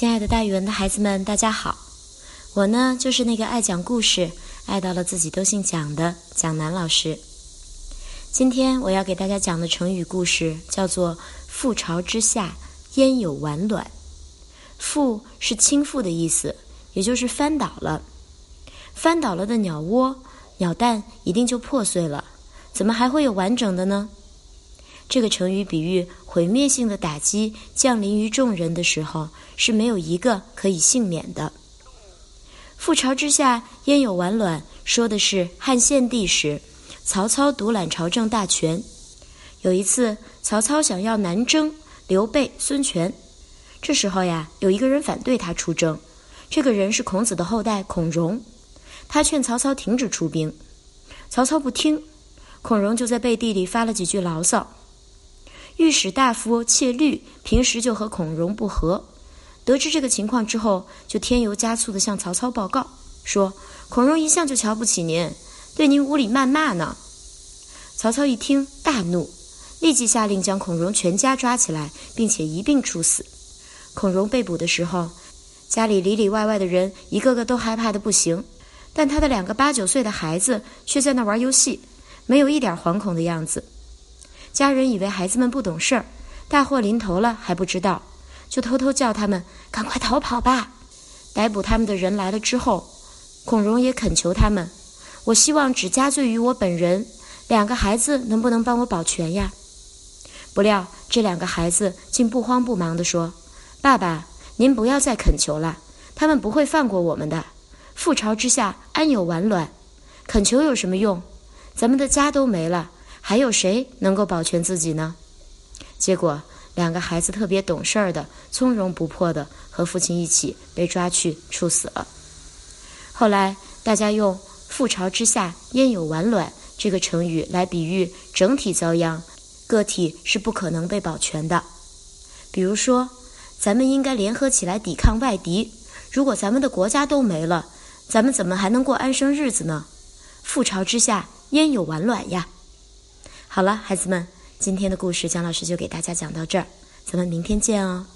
亲爱的，大语文的孩子们，大家好！我呢，就是那个爱讲故事、爱到了自己都姓蒋的蒋楠老师。今天我要给大家讲的成语故事叫做“覆巢之下，焉有完卵”。覆是倾覆的意思，也就是翻倒了。翻倒了的鸟窝、鸟蛋一定就破碎了，怎么还会有完整的呢？这个成语比喻毁灭性的打击降临于众人的时候，是没有一个可以幸免的。覆巢之下，焉有完卵？说的是汉献帝时，曹操独揽朝政大权。有一次，曹操想要南征刘备、孙权，这时候呀，有一个人反对他出征。这个人是孔子的后代孔融，他劝曹操停止出兵，曹操不听，孔融就在背地里发了几句牢骚。御史大夫窃律平时就和孔融不和，得知这个情况之后，就添油加醋地向曹操报告说：“孔融一向就瞧不起您，对您无礼谩骂呢。”曹操一听大怒，立即下令将孔融全家抓起来，并且一并处死。孔融被捕的时候，家里里里外外的人一个个都害怕的不行，但他的两个八九岁的孩子却在那玩游戏，没有一点惶恐的样子。家人以为孩子们不懂事儿，大祸临头了还不知道，就偷偷叫他们赶快逃跑吧。逮捕他们的人来了之后，孔融也恳求他们：“我希望只加罪于我本人，两个孩子能不能帮我保全呀？”不料这两个孩子竟不慌不忙地说：“爸爸，您不要再恳求了，他们不会放过我们的。覆巢之下，安有完卵？恳求有什么用？咱们的家都没了。”还有谁能够保全自己呢？结果，两个孩子特别懂事儿的、从容不迫的和父亲一起被抓去处死了。后来，大家用“覆巢之下，焉有完卵”这个成语来比喻整体遭殃，个体是不可能被保全的。比如说，咱们应该联合起来抵抗外敌。如果咱们的国家都没了，咱们怎么还能过安生日子呢？覆巢之下，焉有完卵呀？好了，孩子们，今天的故事姜老师就给大家讲到这儿，咱们明天见哦。